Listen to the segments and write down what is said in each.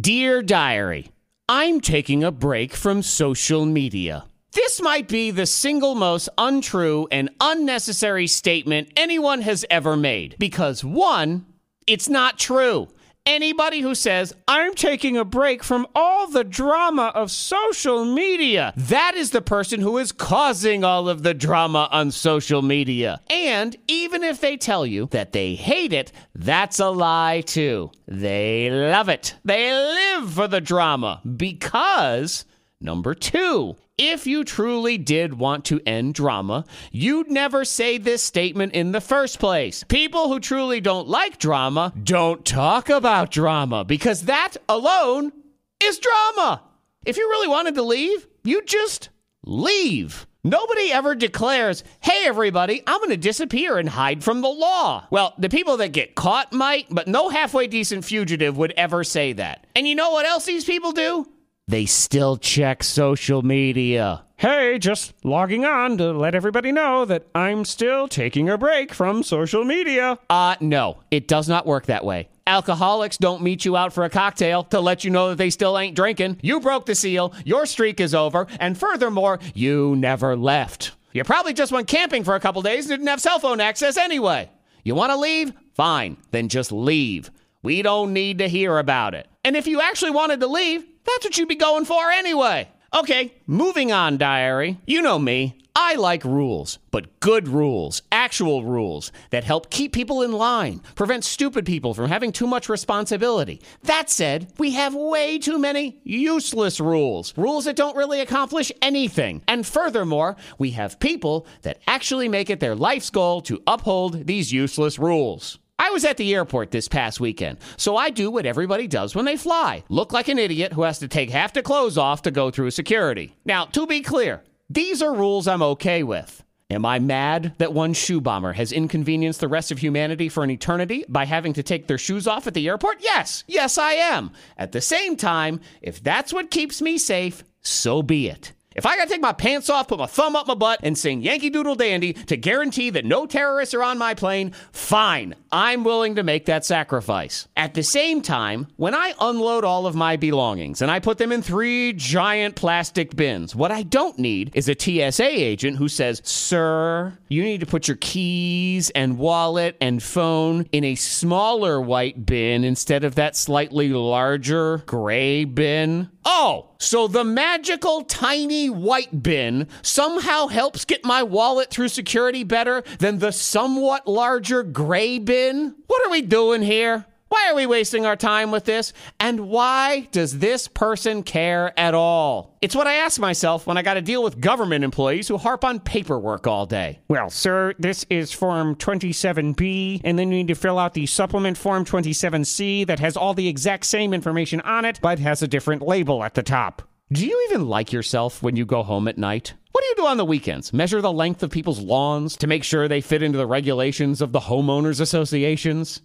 Dear Diary, I'm taking a break from social media. This might be the single most untrue and unnecessary statement anyone has ever made because one, it's not true. Anybody who says, I'm taking a break from all the drama of social media, that is the person who is causing all of the drama on social media. And even if they tell you that they hate it, that's a lie too. They love it. They live for the drama because Number two, if you truly did want to end drama, you'd never say this statement in the first place. People who truly don't like drama don't talk about drama because that alone is drama. If you really wanted to leave, you just leave. Nobody ever declares, hey, everybody, I'm going to disappear and hide from the law. Well, the people that get caught might, but no halfway decent fugitive would ever say that. And you know what else these people do? They still check social media. Hey, just logging on to let everybody know that I'm still taking a break from social media. Uh, no, it does not work that way. Alcoholics don't meet you out for a cocktail to let you know that they still ain't drinking. You broke the seal, your streak is over, and furthermore, you never left. You probably just went camping for a couple days and didn't have cell phone access anyway. You want to leave? Fine, then just leave. We don't need to hear about it. And if you actually wanted to leave, that's what you'd be going for anyway. Okay, moving on, diary. You know me. I like rules, but good rules, actual rules that help keep people in line, prevent stupid people from having too much responsibility. That said, we have way too many useless rules, rules that don't really accomplish anything. And furthermore, we have people that actually make it their life's goal to uphold these useless rules. I was at the airport this past weekend, so I do what everybody does when they fly look like an idiot who has to take half the clothes off to go through security. Now, to be clear, these are rules I'm okay with. Am I mad that one shoe bomber has inconvenienced the rest of humanity for an eternity by having to take their shoes off at the airport? Yes, yes, I am. At the same time, if that's what keeps me safe, so be it. If I gotta take my pants off, put my thumb up my butt, and sing Yankee Doodle Dandy to guarantee that no terrorists are on my plane, fine. I'm willing to make that sacrifice. At the same time, when I unload all of my belongings and I put them in three giant plastic bins, what I don't need is a TSA agent who says, Sir, you need to put your keys and wallet and phone in a smaller white bin instead of that slightly larger gray bin. Oh, so the magical tiny white bin somehow helps get my wallet through security better than the somewhat larger gray bin? What are we doing here? Why are we wasting our time with this? And why does this person care at all? It's what I ask myself when I got to deal with government employees who harp on paperwork all day. Well, sir, this is Form 27B, and then you need to fill out the supplement Form 27C that has all the exact same information on it, but has a different label at the top. Do you even like yourself when you go home at night? What do you do on the weekends? Measure the length of people's lawns to make sure they fit into the regulations of the homeowners associations?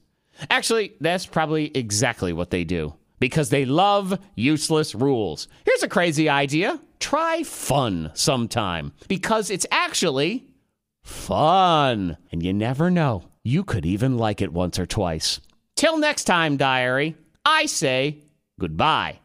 Actually, that's probably exactly what they do because they love useless rules. Here's a crazy idea try fun sometime because it's actually fun. And you never know, you could even like it once or twice. Till next time, diary, I say goodbye.